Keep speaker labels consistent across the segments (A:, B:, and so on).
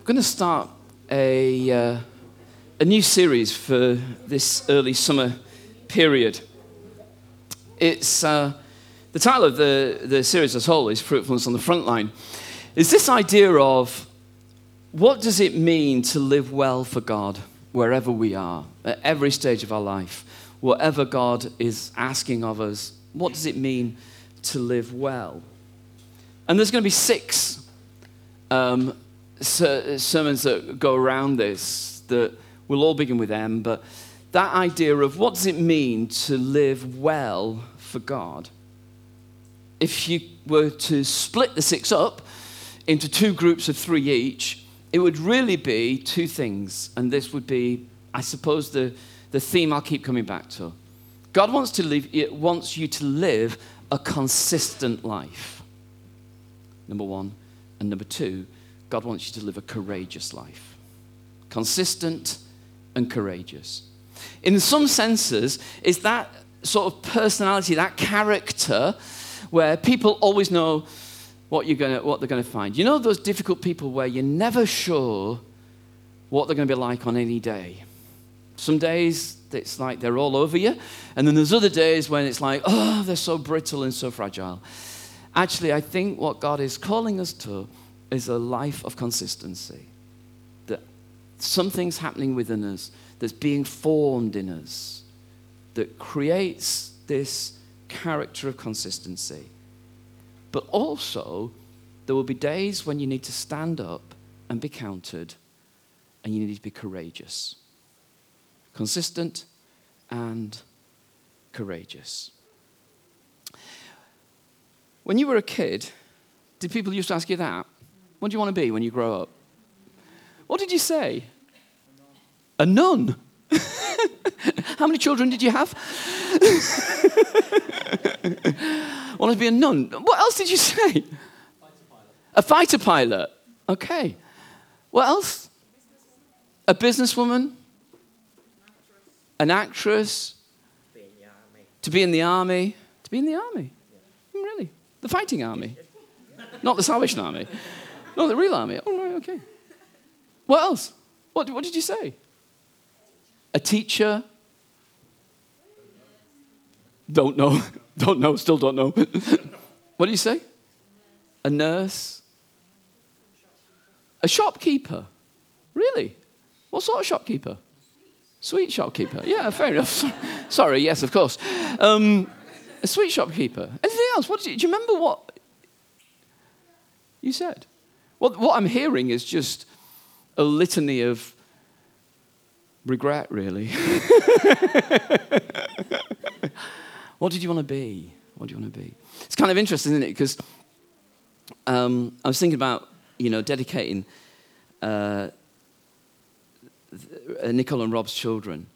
A: I'm going to start a, uh, a new series for this early summer period. It's uh, the title of the, the series as a whole is Fruitfulness on the Front Line. Is this idea of what does it mean to live well for God wherever we are, at every stage of our life, whatever God is asking of us, what does it mean to live well? And there's going to be six um, sermons that go around this that will all begin with M, but that idea of what does it mean to live well for God? If you were to split the six up into two groups of three each, it would really be two things. And this would be, I suppose, the, the theme I'll keep coming back to. God wants, to live, it wants you to live a consistent life. Number one. And number two, God wants you to live a courageous life. Consistent and courageous. In some senses, is that sort of personality, that character, where people always know what, you're gonna, what they're going to find. You know those difficult people where you're never sure what they're going to be like on any day? Some days it's like they're all over you, and then there's other days when it's like, oh, they're so brittle and so fragile. Actually, I think what God is calling us to is a life of consistency. That something's happening within us that's being formed in us that creates this character of consistency. But also, there will be days when you need to stand up and be counted, and you need to be courageous. Consistent and courageous. When you were a kid, did people used to ask you that? What do you want to be when you grow up? What did you say? A nun. How many children did you have? Want to be a nun. What else did you say? A fighter pilot. Okay. What else? A businesswoman. An actress. To be in the army. To be in the army. Really? The fighting army. Not the Salvation Army. No, the real army. Oh, right, okay. What else? What, what did you say? A teacher? Don't know. Don't know. Still don't know. what do you say? A nurse? A shopkeeper? Really? What sort of shopkeeper? Sweet shopkeeper. Yeah, fair enough. Sorry, yes, of course. Um, a sweet shopkeeper. Anything else? What you, do you remember what you said? Well, what I'm hearing is just a litany of regret, really. what did you want to be? What do you want to be? It's kind of interesting, isn't it? Because um, I was thinking about, you know, dedicating uh, Nicole and Rob's children.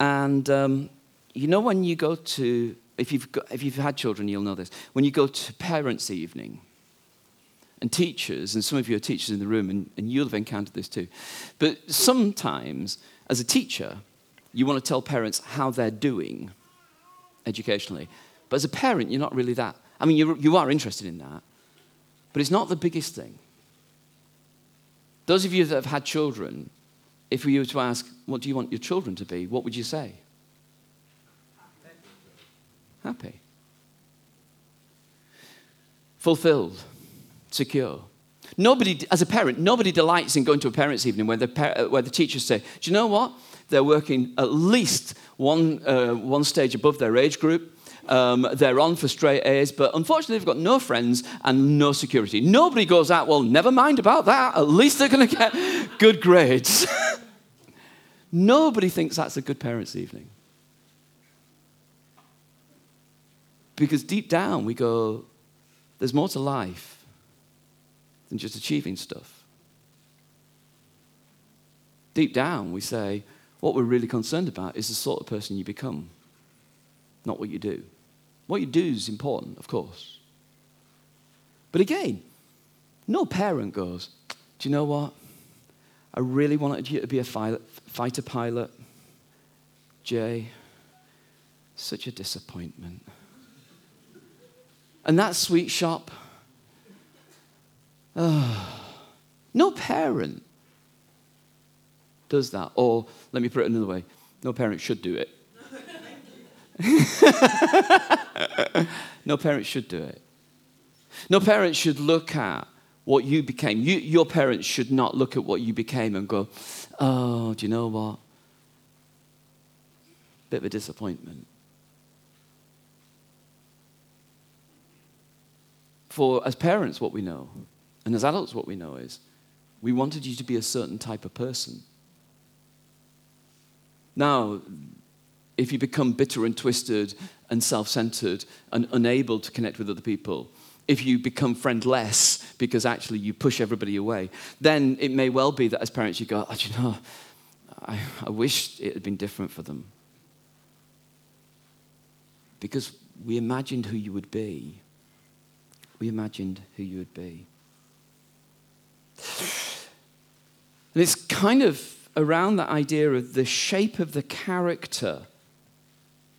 A: And, um, you know, when you go to, if you've, got, if you've had children, you'll know this. When you go to parents' evening, and teachers, and some of you are teachers in the room, and, and you'll have encountered this too. But sometimes, as a teacher, you want to tell parents how they're doing educationally. But as a parent, you're not really that. I mean, you, you are interested in that, but it's not the biggest thing. Those of you that have had children, if we were to ask, what do you want your children to be, what would you say? Happy. Fulfilled secure. Nobody, as a parent, nobody delights in going to a parents' evening where the, uh, where the teachers say, Do you know what? They're working at least one, uh, one stage above their age group. Um, they're on for straight A's, but unfortunately, they've got no friends and no security. Nobody goes out, well, never mind about that. At least they're going to get good grades. Nobody thinks that's a good parents' evening. Because deep down, we go, there's more to life than just achieving stuff. Deep down, we say, what we're really concerned about is the sort of person you become, not what you do. What you do is important, of course. But again, no parent goes, Do you know what? I really wanted you to be a fighter pilot. Jay, such a disappointment. And that sweet shop, No parent does that. Or let me put it another way no parent should do it. no parent should do it. No parent should look at what you became. You, your parents should not look at what you became and go, oh, do you know what? Bit of a disappointment. For as parents, what we know, and as adults, what we know is we wanted you to be a certain type of person. Now, if you become bitter and twisted and self centered and unable to connect with other people, if you become friendless because actually you push everybody away, then it may well be that as parents you go, oh, you know, I, I wish it had been different for them. Because we imagined who you would be. We imagined who you would be. And it's kind of around that idea of the shape of the character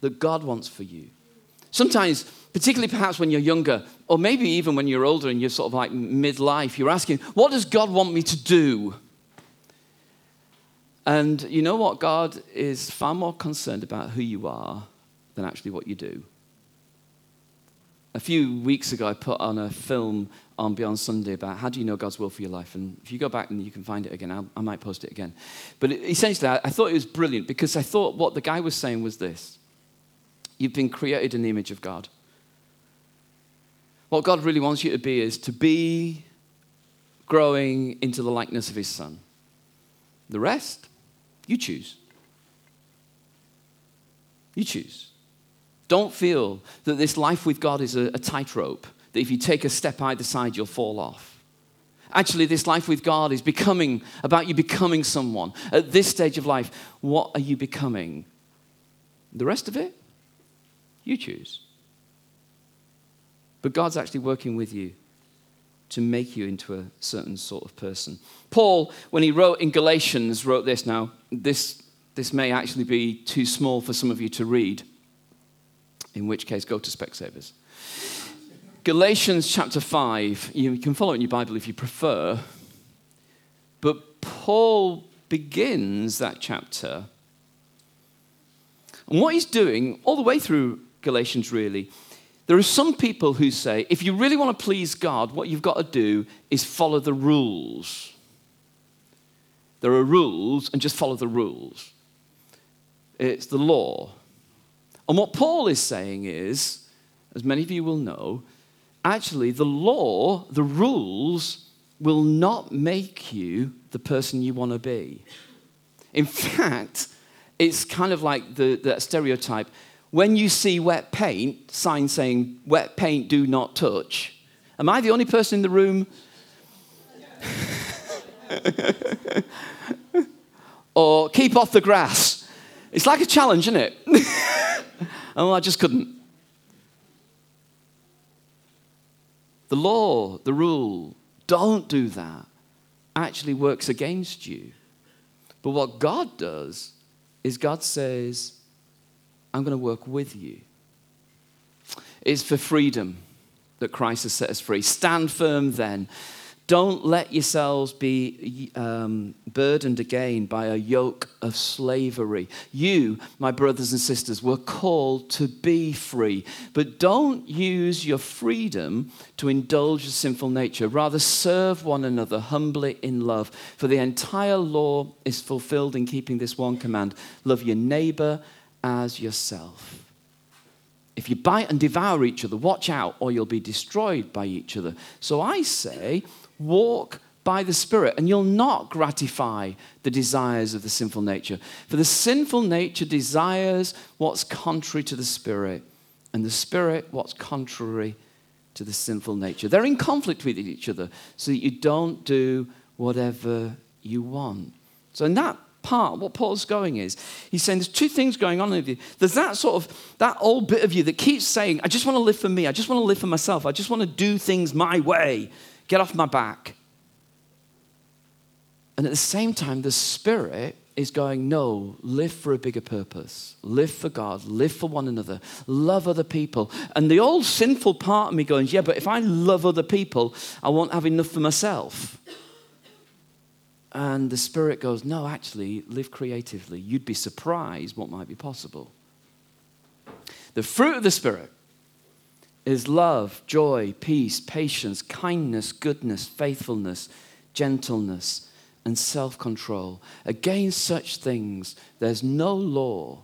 A: that God wants for you. Sometimes, particularly perhaps when you're younger, or maybe even when you're older and you're sort of like midlife, you're asking, What does God want me to do? And you know what? God is far more concerned about who you are than actually what you do. A few weeks ago, I put on a film on Beyond Sunday about how do you know God's will for your life. And if you go back and you can find it again, I'll, i might post it again. But essentially, I, I thought it was brilliant because I thought what the guy was saying was this You've been created in the image of God. What God really wants you to be is to be growing into the likeness of His Son. The rest, you choose. You choose. Don't feel that this life with God is a, a tightrope, that if you take a step either side, you'll fall off. Actually, this life with God is becoming about you becoming someone. At this stage of life, what are you becoming? The rest of it, you choose. But God's actually working with you to make you into a certain sort of person. Paul, when he wrote in Galatians, wrote this now. This, this may actually be too small for some of you to read in which case, go to Specsavers. Galatians chapter 5, you can follow it in your Bible if you prefer. But Paul begins that chapter. And what he's doing, all the way through Galatians, really, there are some people who say if you really want to please God, what you've got to do is follow the rules. There are rules, and just follow the rules. It's the law. And what Paul is saying is, as many of you will know, actually the law, the rules, will not make you the person you want to be. In fact, it's kind of like the, that stereotype. When you see wet paint, sign saying, wet paint do not touch, am I the only person in the room? or keep off the grass. It's like a challenge, isn't it? oh, I just couldn't. The law, the rule, don't do that, actually works against you. But what God does is God says, I'm going to work with you. It's for freedom that Christ has set us free. Stand firm then don't let yourselves be um, burdened again by a yoke of slavery. You, my brothers and sisters, were called to be free, but don't use your freedom to indulge the sinful nature. Rather, serve one another humbly in love. For the entire law is fulfilled in keeping this one command love your neighbor as yourself. If you bite and devour each other, watch out, or you'll be destroyed by each other. So I say, Walk by the Spirit, and you'll not gratify the desires of the sinful nature. For the sinful nature desires what's contrary to the Spirit, and the Spirit what's contrary to the sinful nature. They're in conflict with each other, so that you don't do whatever you want. So, in that part, what Paul's going is, he's saying there's two things going on with you. There's that sort of, that old bit of you that keeps saying, I just want to live for me. I just want to live for myself. I just want to do things my way. Get off my back. And at the same time, the Spirit is going, no, live for a bigger purpose. Live for God. Live for one another. Love other people. And the old sinful part of me going, yeah, but if I love other people, I won't have enough for myself. And the Spirit goes, No, actually, live creatively. You'd be surprised what might be possible. The fruit of the Spirit is love, joy, peace, patience, kindness, goodness, faithfulness, gentleness, and self control. Against such things, there's no law.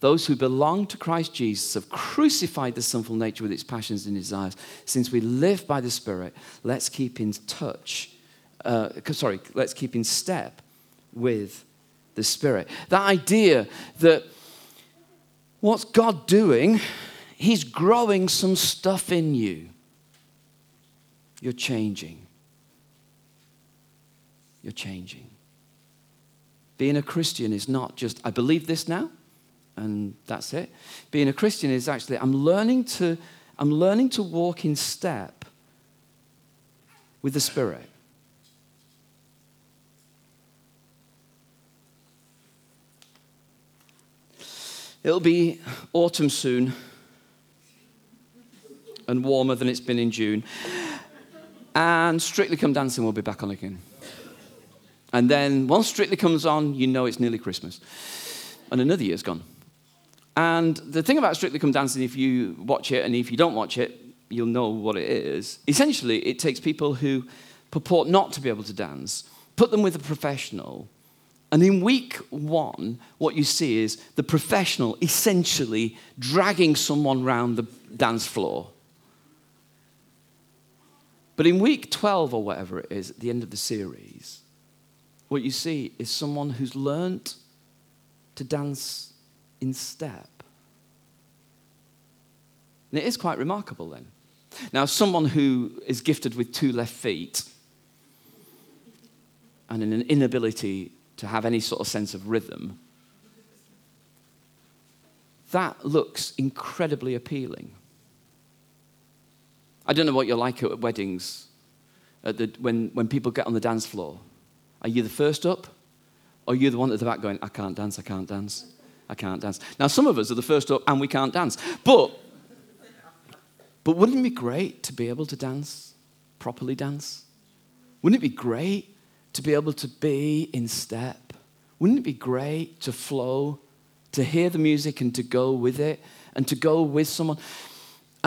A: Those who belong to Christ Jesus have crucified the sinful nature with its passions and desires. Since we live by the Spirit, let's keep in touch. Uh, sorry, let's keep in step with the Spirit. That idea that what's God doing? He's growing some stuff in you. You're changing. You're changing. Being a Christian is not just, I believe this now, and that's it. Being a Christian is actually, I'm learning to, I'm learning to walk in step with the Spirit. It'll be autumn soon and warmer than it's been in June. And Strictly Come Dancing will be back on again. And then once Strictly comes on, you know it's nearly Christmas. And another year's gone. And the thing about Strictly Come Dancing, if you watch it and if you don't watch it, you'll know what it is. Essentially, it takes people who purport not to be able to dance, put them with a professional, and in week one, what you see is the professional essentially dragging someone round the dance floor. But in week 12 or whatever it is, at the end of the series, what you see is someone who's learnt to dance in step. And it is quite remarkable then. Now, someone who is gifted with two left feet and an inability to have any sort of sense of rhythm, that looks incredibly appealing. I don't know what you're like at weddings, at the, when, when people get on the dance floor. Are you the first up? Or are you the one at the back going, I can't dance, I can't dance, I can't dance? Now, some of us are the first up and we can't dance. But, but wouldn't it be great to be able to dance, properly dance? Wouldn't it be great to be able to be in step? Wouldn't it be great to flow, to hear the music and to go with it and to go with someone?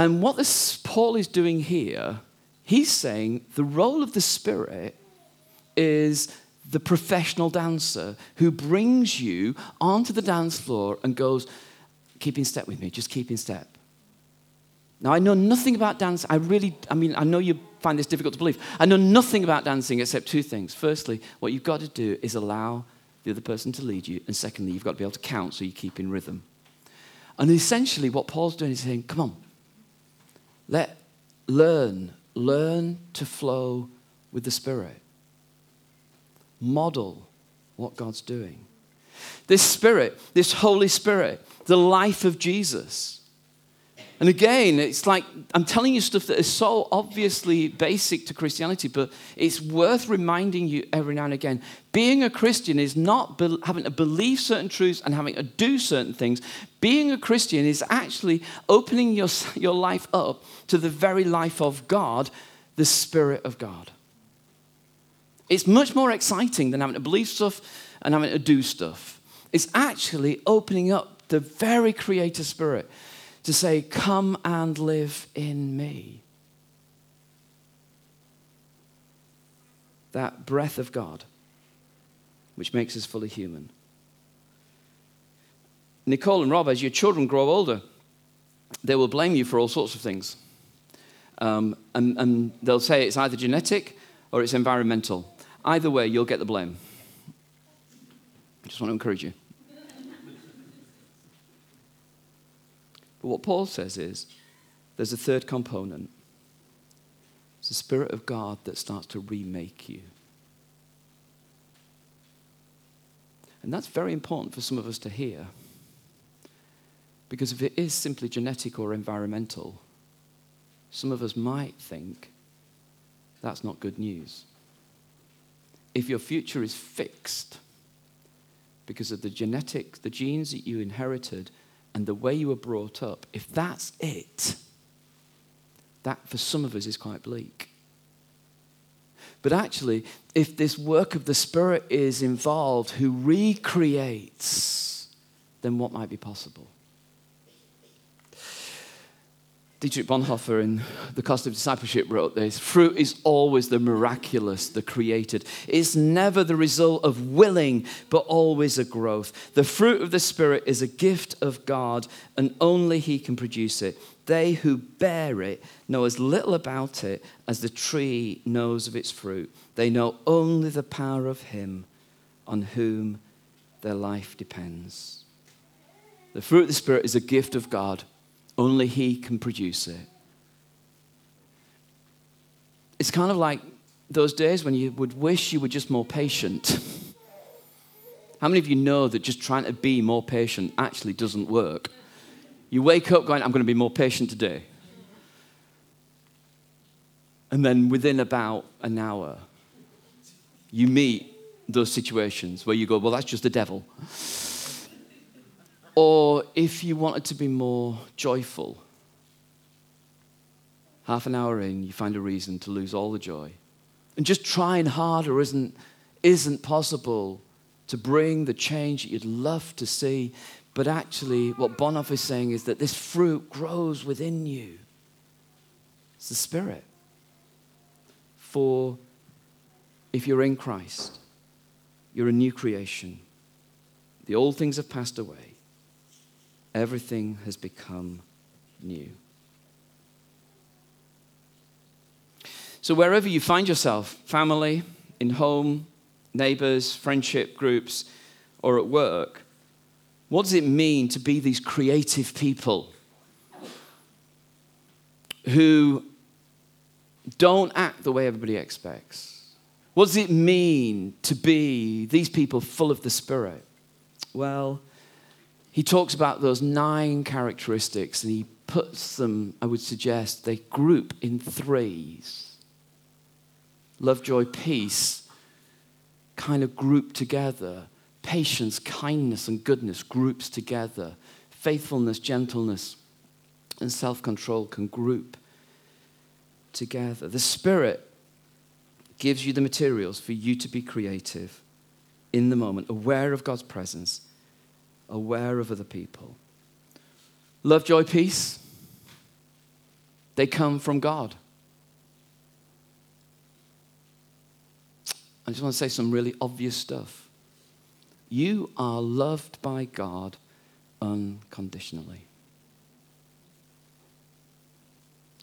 A: And what this Paul is doing here, he's saying the role of the Spirit is the professional dancer who brings you onto the dance floor and goes, keep in step with me, just keep in step. Now, I know nothing about dance. I really, I mean, I know you find this difficult to believe. I know nothing about dancing except two things. Firstly, what you've got to do is allow the other person to lead you. And secondly, you've got to be able to count so you keep in rhythm. And essentially, what Paul's doing is saying, come on, let learn, learn to flow with the Spirit. Model what God's doing. This Spirit, this Holy Spirit, the life of Jesus. And again, it's like I'm telling you stuff that is so obviously basic to Christianity, but it's worth reminding you every now and again. Being a Christian is not be- having to believe certain truths and having to do certain things. Being a Christian is actually opening your, your life up to the very life of God, the Spirit of God. It's much more exciting than having to believe stuff and having to do stuff. It's actually opening up the very Creator Spirit to say, Come and live in me. That breath of God, which makes us fully human. Nicole and Rob, as your children grow older, they will blame you for all sorts of things. Um, and, and they'll say it's either genetic or it's environmental. Either way, you'll get the blame. I just want to encourage you. But what Paul says is there's a third component. It's the Spirit of God that starts to remake you. And that's very important for some of us to hear. Because if it is simply genetic or environmental, some of us might think that's not good news. If your future is fixed because of the genetic, the genes that you inherited, and the way you were brought up, if that's it, that for some of us is quite bleak. But actually, if this work of the Spirit is involved who recreates, then what might be possible? Dietrich Bonhoeffer in The Cost of Discipleship wrote this Fruit is always the miraculous, the created. It's never the result of willing, but always a growth. The fruit of the Spirit is a gift of God, and only He can produce it. They who bear it know as little about it as the tree knows of its fruit. They know only the power of Him on whom their life depends. The fruit of the Spirit is a gift of God only He can produce it. It's kind of like those days when you would wish you were just more patient. How many of you know that just trying to be more patient actually doesn't work? You wake up going, I'm going to be more patient today. And then within about an hour, you meet those situations where you go, Well, that's just the devil. Or if you wanted to be more joyful, half an hour in, you find a reason to lose all the joy. And just trying harder isn't, isn't possible to bring the change that you'd love to see. But actually, what Bonhoeffer is saying is that this fruit grows within you. It's the Spirit. For if you're in Christ, you're a new creation. The old things have passed away everything has become new. So, wherever you find yourself, family, in home, neighbors, friendship groups, or at work, what does it mean to be these creative people who don't act the way everybody expects? What does it mean to be these people full of the Spirit? Well, he talks about those nine characteristics and he puts them, I would suggest, they group in threes. Love, joy, peace kind of group together. Patience, kindness, and goodness groups together. Faithfulness, gentleness, and self control can group together. The Spirit gives you the materials for you to be creative in the moment, aware of God's presence aware of other people. Love, joy, peace, they come from God. I just want to say some really obvious stuff. You are loved by God unconditionally.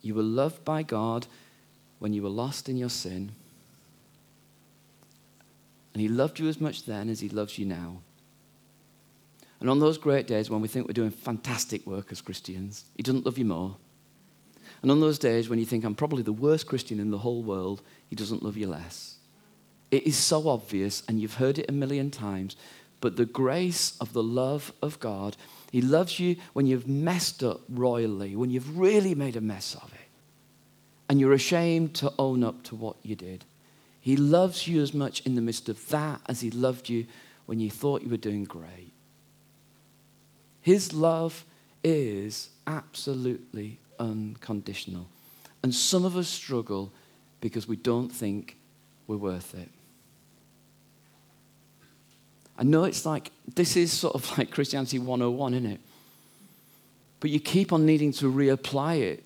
A: You were loved by God when you were lost in your sin. And He loved you as much then as He loves you now. And on those great days when we think we're doing fantastic work as Christians, He doesn't love you more. And on those days when you think I'm probably the worst Christian in the whole world, He doesn't love you less. It is so obvious, and you've heard it a million times, but the grace of the love of God, He loves you when you've messed up royally, when you've really made a mess of it, and you're ashamed to own up to what you did. He loves you as much in the midst of that as He loved you when you thought you were doing great. His love is absolutely unconditional. And some of us struggle because we don't think we're worth it. I know it's like, this is sort of like Christianity 101, isn't it? But you keep on needing to reapply it.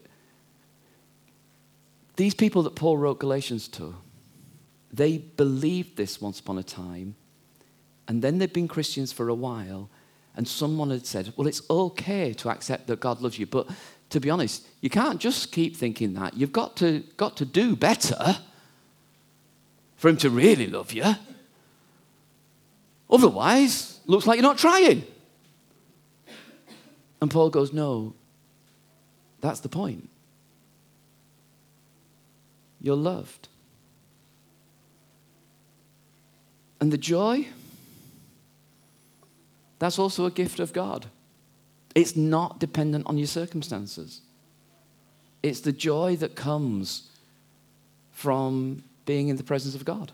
A: These people that Paul wrote Galatians to, they believed this once upon a time, and then they've been Christians for a while, and someone had said, Well, it's okay to accept that God loves you, but to be honest, you can't just keep thinking that. You've got to, got to do better for Him to really love you. Otherwise, looks like you're not trying. And Paul goes, No, that's the point. You're loved. And the joy, that's also a gift of God. It's not dependent on your circumstances. It's the joy that comes from being in the presence of God.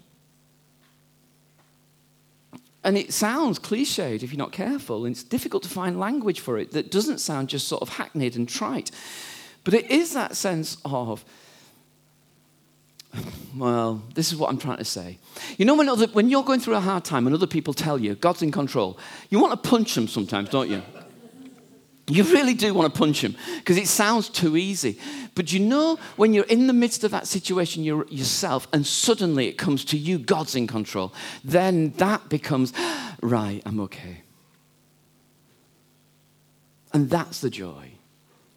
A: And it sounds cliched if you're not careful, and it's difficult to find language for it that doesn't sound just sort of hackneyed and trite. But it is that sense of well, this is what I'm trying to say. You know, when, other, when you're going through a hard time and other people tell you God's in control, you want to punch them sometimes, don't you? You really do want to punch him because it sounds too easy. But you know, when you're in the midst of that situation yourself and suddenly it comes to you, God's in control, then that becomes, right, I'm okay. And that's the joy.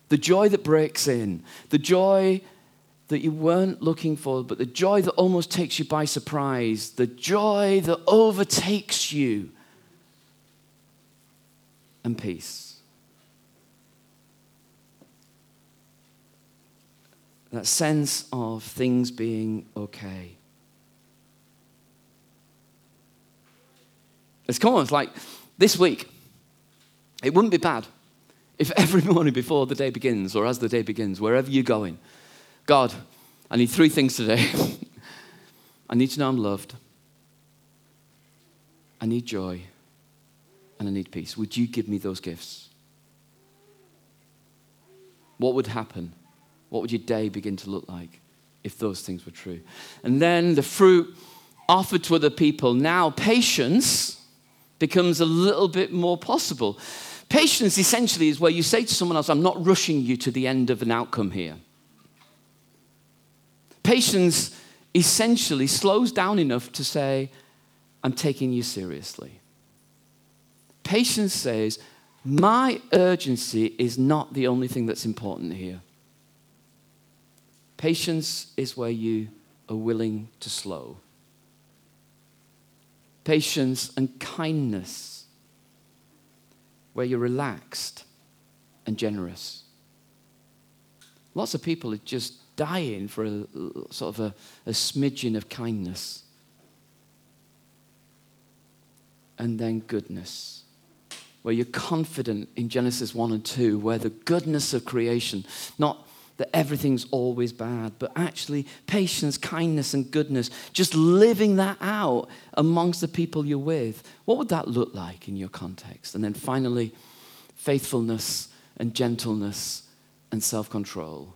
A: The joy that breaks in, the joy that you weren't looking for, but the joy that almost takes you by surprise, the joy that overtakes you, and peace. that sense of things being okay. It's common. It's like this week, it wouldn't be bad if every morning before the day begins or as the day begins, wherever you're going, God, I need three things today. I need to know I'm loved. I need joy. And I need peace. Would you give me those gifts? What would happen what would your day begin to look like if those things were true? And then the fruit offered to other people. Now, patience becomes a little bit more possible. Patience essentially is where you say to someone else, I'm not rushing you to the end of an outcome here. Patience essentially slows down enough to say, I'm taking you seriously. Patience says, My urgency is not the only thing that's important here. Patience is where you are willing to slow. Patience and kindness, where you're relaxed and generous. Lots of people are just dying for a sort of a, a smidgen of kindness. And then goodness, where you're confident in Genesis 1 and 2, where the goodness of creation, not that everything's always bad, but actually patience, kindness, and goodness, just living that out amongst the people you're with. What would that look like in your context? And then finally, faithfulness and gentleness and self control.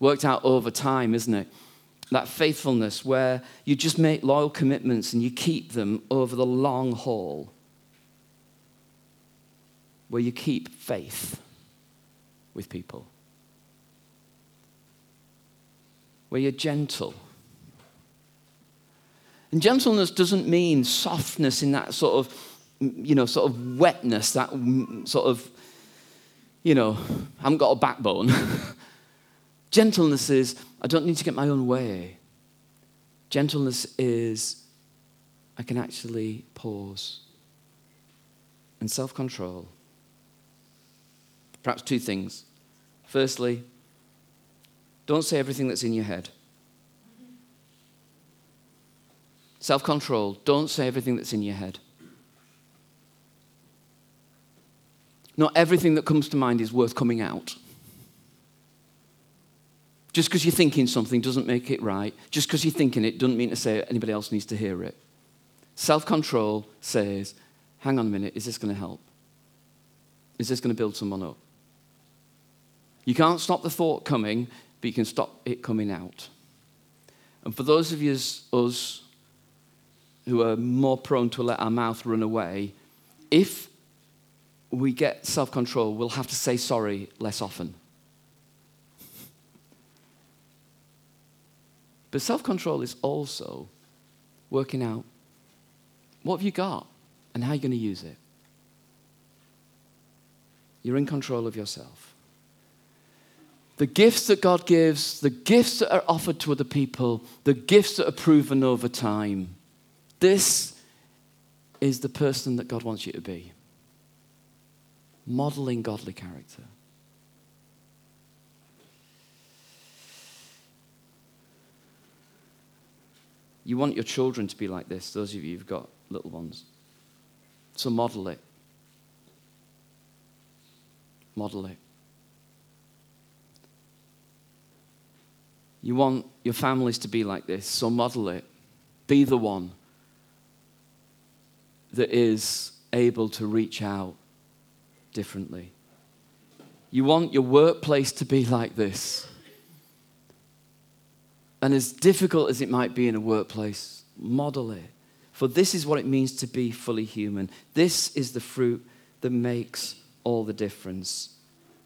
A: Worked out over time, isn't it? That faithfulness where you just make loyal commitments and you keep them over the long haul, where you keep faith with people. where you're gentle. And gentleness doesn't mean softness in that sort of, you know, sort of wetness, that sort of, you know, I haven't got a backbone. Gentleness is, I don't need to get my own way. Gentleness is, I can actually pause. And self control. Perhaps two things. Firstly, don't say everything that's in your head. Self control. Don't say everything that's in your head. Not everything that comes to mind is worth coming out. Just because you're thinking something doesn't make it right. Just because you're thinking it doesn't mean to say anybody else needs to hear it. Self control says, hang on a minute, is this going to help? Is this going to build someone up? You can't stop the thought coming but you can stop it coming out. And for those of you, us who are more prone to let our mouth run away, if we get self control, we'll have to say sorry less often. But self control is also working out what have you got and how you're you going to use it. You're in control of yourself the gifts that God gives, the gifts that are offered to other people, the gifts that are proven over time. This is the person that God wants you to be. Modeling godly character. You want your children to be like this, those of you who've got little ones. So model it. Model it. You want your families to be like this, so model it. Be the one that is able to reach out differently. You want your workplace to be like this. And as difficult as it might be in a workplace, model it. For this is what it means to be fully human. This is the fruit that makes all the difference.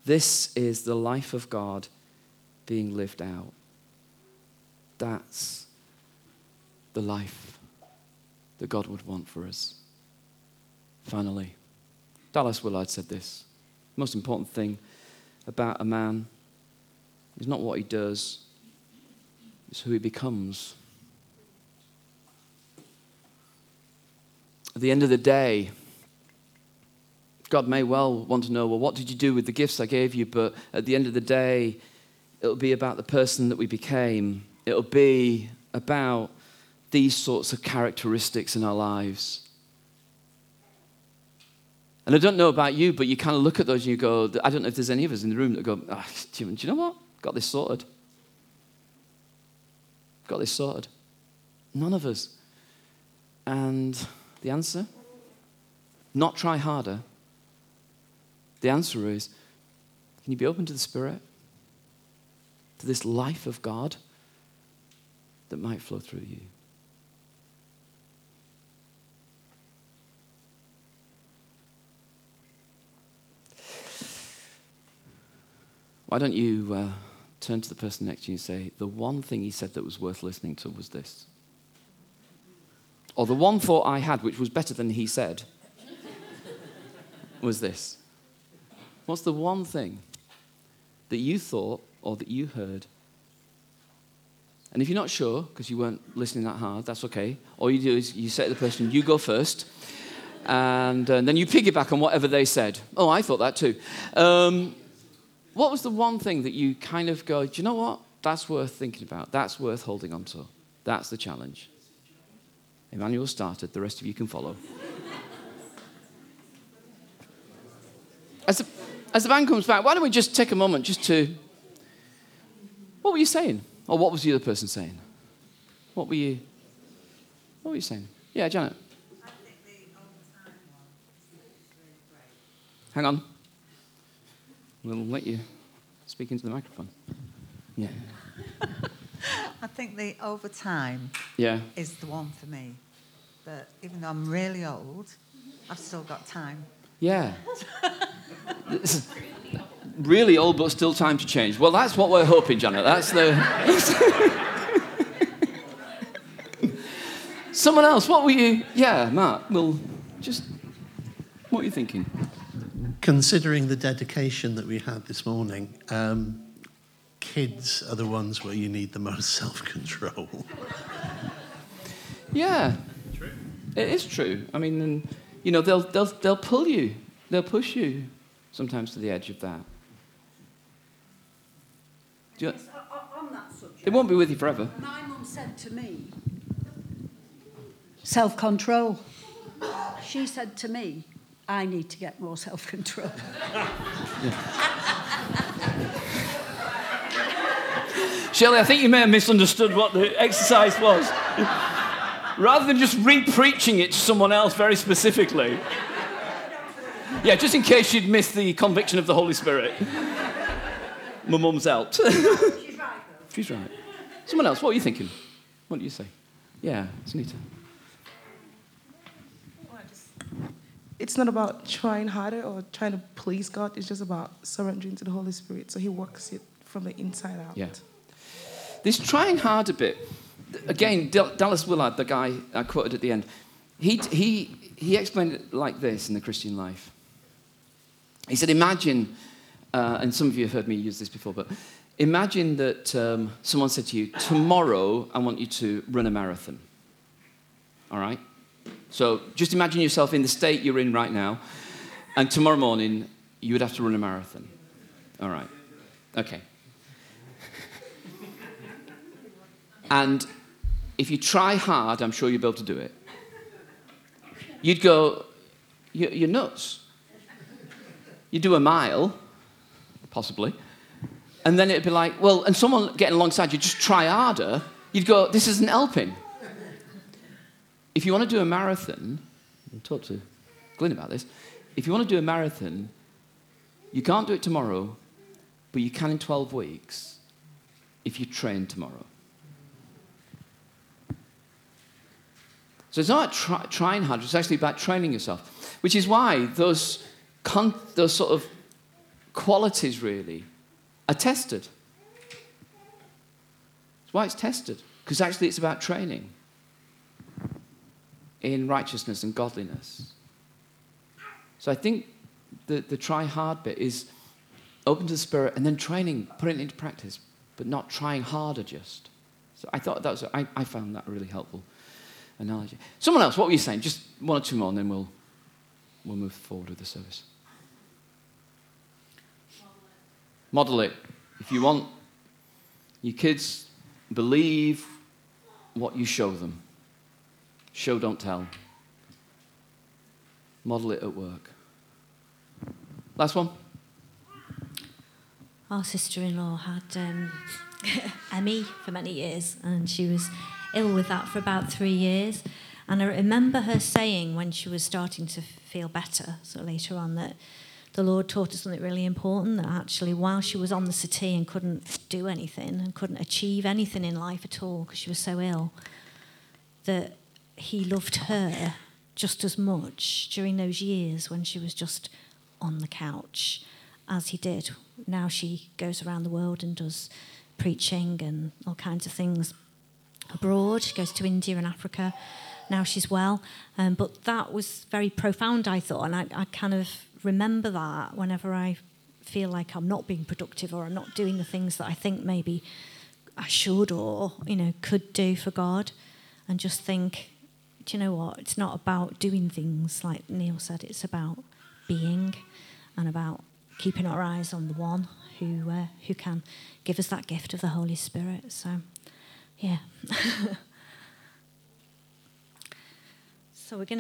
A: This is the life of God being lived out. That's the life that God would want for us. Finally, Dallas Willard said this most important thing about a man is not what he does, it's who he becomes. At the end of the day, God may well want to know, well, what did you do with the gifts I gave you? But at the end of the day, it'll be about the person that we became. It'll be about these sorts of characteristics in our lives. And I don't know about you, but you kind of look at those and you go, I don't know if there's any of us in the room that go, oh, do you know what? Got this sorted. Got this sorted. None of us. And the answer? Not try harder. The answer is can you be open to the Spirit? To this life of God that might flow through you? Why don't you uh, turn to the person next to you and say, The one thing he said that was worth listening to was this? Or the one thought I had, which was better than he said, was this. What's the one thing that you thought or that you heard? And if you're not sure, because you weren't listening that hard, that's okay. All you do is you say to the person, You go first. And, uh, then you piggyback on whatever they said. Oh, I thought that too. Um, what was the one thing that you kind of go, do you know what? That's worth thinking about. That's worth holding on to. That's the challenge. Emmanuel started, the rest of you can follow. as, the, as the band comes back, why don't we just take a moment just to. What were you saying? Or what was the other person saying? What were you. What were you saying? Yeah, Janet. Hang on. We'll let you speak into the microphone. Yeah.
B: I think the overtime
A: yeah.
B: is the one for me. But even though I'm really old, I've still got time.
A: Yeah. really old, but still time to change. Well, that's what we're hoping, Janet. That's the. Someone else, what were you? Yeah, Matt, well, just. What are you thinking?
C: Considering the dedication that we had this morning, um, kids are the ones where you need the most self control.
A: yeah. True. It is true. I mean, you know, they'll, they'll, they'll pull you, they'll push you sometimes to the edge of that.
D: You, yes, on that subject,
A: they won't be with you forever.
D: My mum said to me, self control. She said to me, I need to get more self control.
A: Shelley, I think you may have misunderstood what the exercise was. Rather than just re preaching it to someone else very specifically. Yeah, just in case you'd missed the conviction of the Holy Spirit. My mum's helped.
D: She's right.
A: She's right. Someone else, what are you thinking? What do you say? Yeah, it's Sunita.
E: It's not about trying harder or trying to please God. It's just about surrendering to the Holy Spirit. So He works it from the inside out.
A: Yeah. This trying hard a bit. Again, Dallas Willard, the guy I quoted at the end, he, he, he explained it like this in the Christian life. He said, Imagine, uh, and some of you have heard me use this before, but imagine that um, someone said to you, Tomorrow I want you to run a marathon. All right? So just imagine yourself in the state you're in right now, and tomorrow morning you would have to run a marathon. All right. Okay. and if you try hard, I'm sure you'll be able to do it. You'd go, you're nuts. You do a mile, possibly, and then it'd be like, well, and someone getting alongside you, just try harder. You'd go, this isn't helping if you want to do a marathon, talk to Glenn about this. If you want to do a marathon, you can't do it tomorrow, but you can in 12 weeks if you train tomorrow. So it's not try, trying hard, it's actually about training yourself, which is why those, con- those sort of qualities really are tested. It's why it's tested, because actually it's about training in righteousness and godliness. So I think the, the try hard bit is open to the Spirit and then training, putting it into practice, but not trying harder just. So I thought that was, I, I found that a really helpful analogy. Someone else, what were you saying? Just one or two more and then we'll, we'll move forward with the service. Model it. If you want your kids, believe what you show them. Show, don't tell. Model it at work. Last one.
F: Our sister in law had um, for many years, and she was ill with that for about three years. And I remember her saying when she was starting to feel better, so later on, that the Lord taught her something really important that actually, while she was on the settee and couldn't do anything and couldn't achieve anything in life at all because she was so ill, that He loved her just as much during those years when she was just on the couch as He did. Now she goes around the world and does preaching and all kinds of things abroad. She goes to India and Africa. Now she's well. Um, but that was very profound, I thought. And I, I kind of remember that whenever I feel like I'm not being productive or I'm not doing the things that I think maybe I should or, you know, could do for God. And just think, do you know what? It's not about doing things like Neil said, it's about being and about keeping our eyes on the one who, uh, who can give us that gift of the Holy Spirit. So, yeah. so we're going to.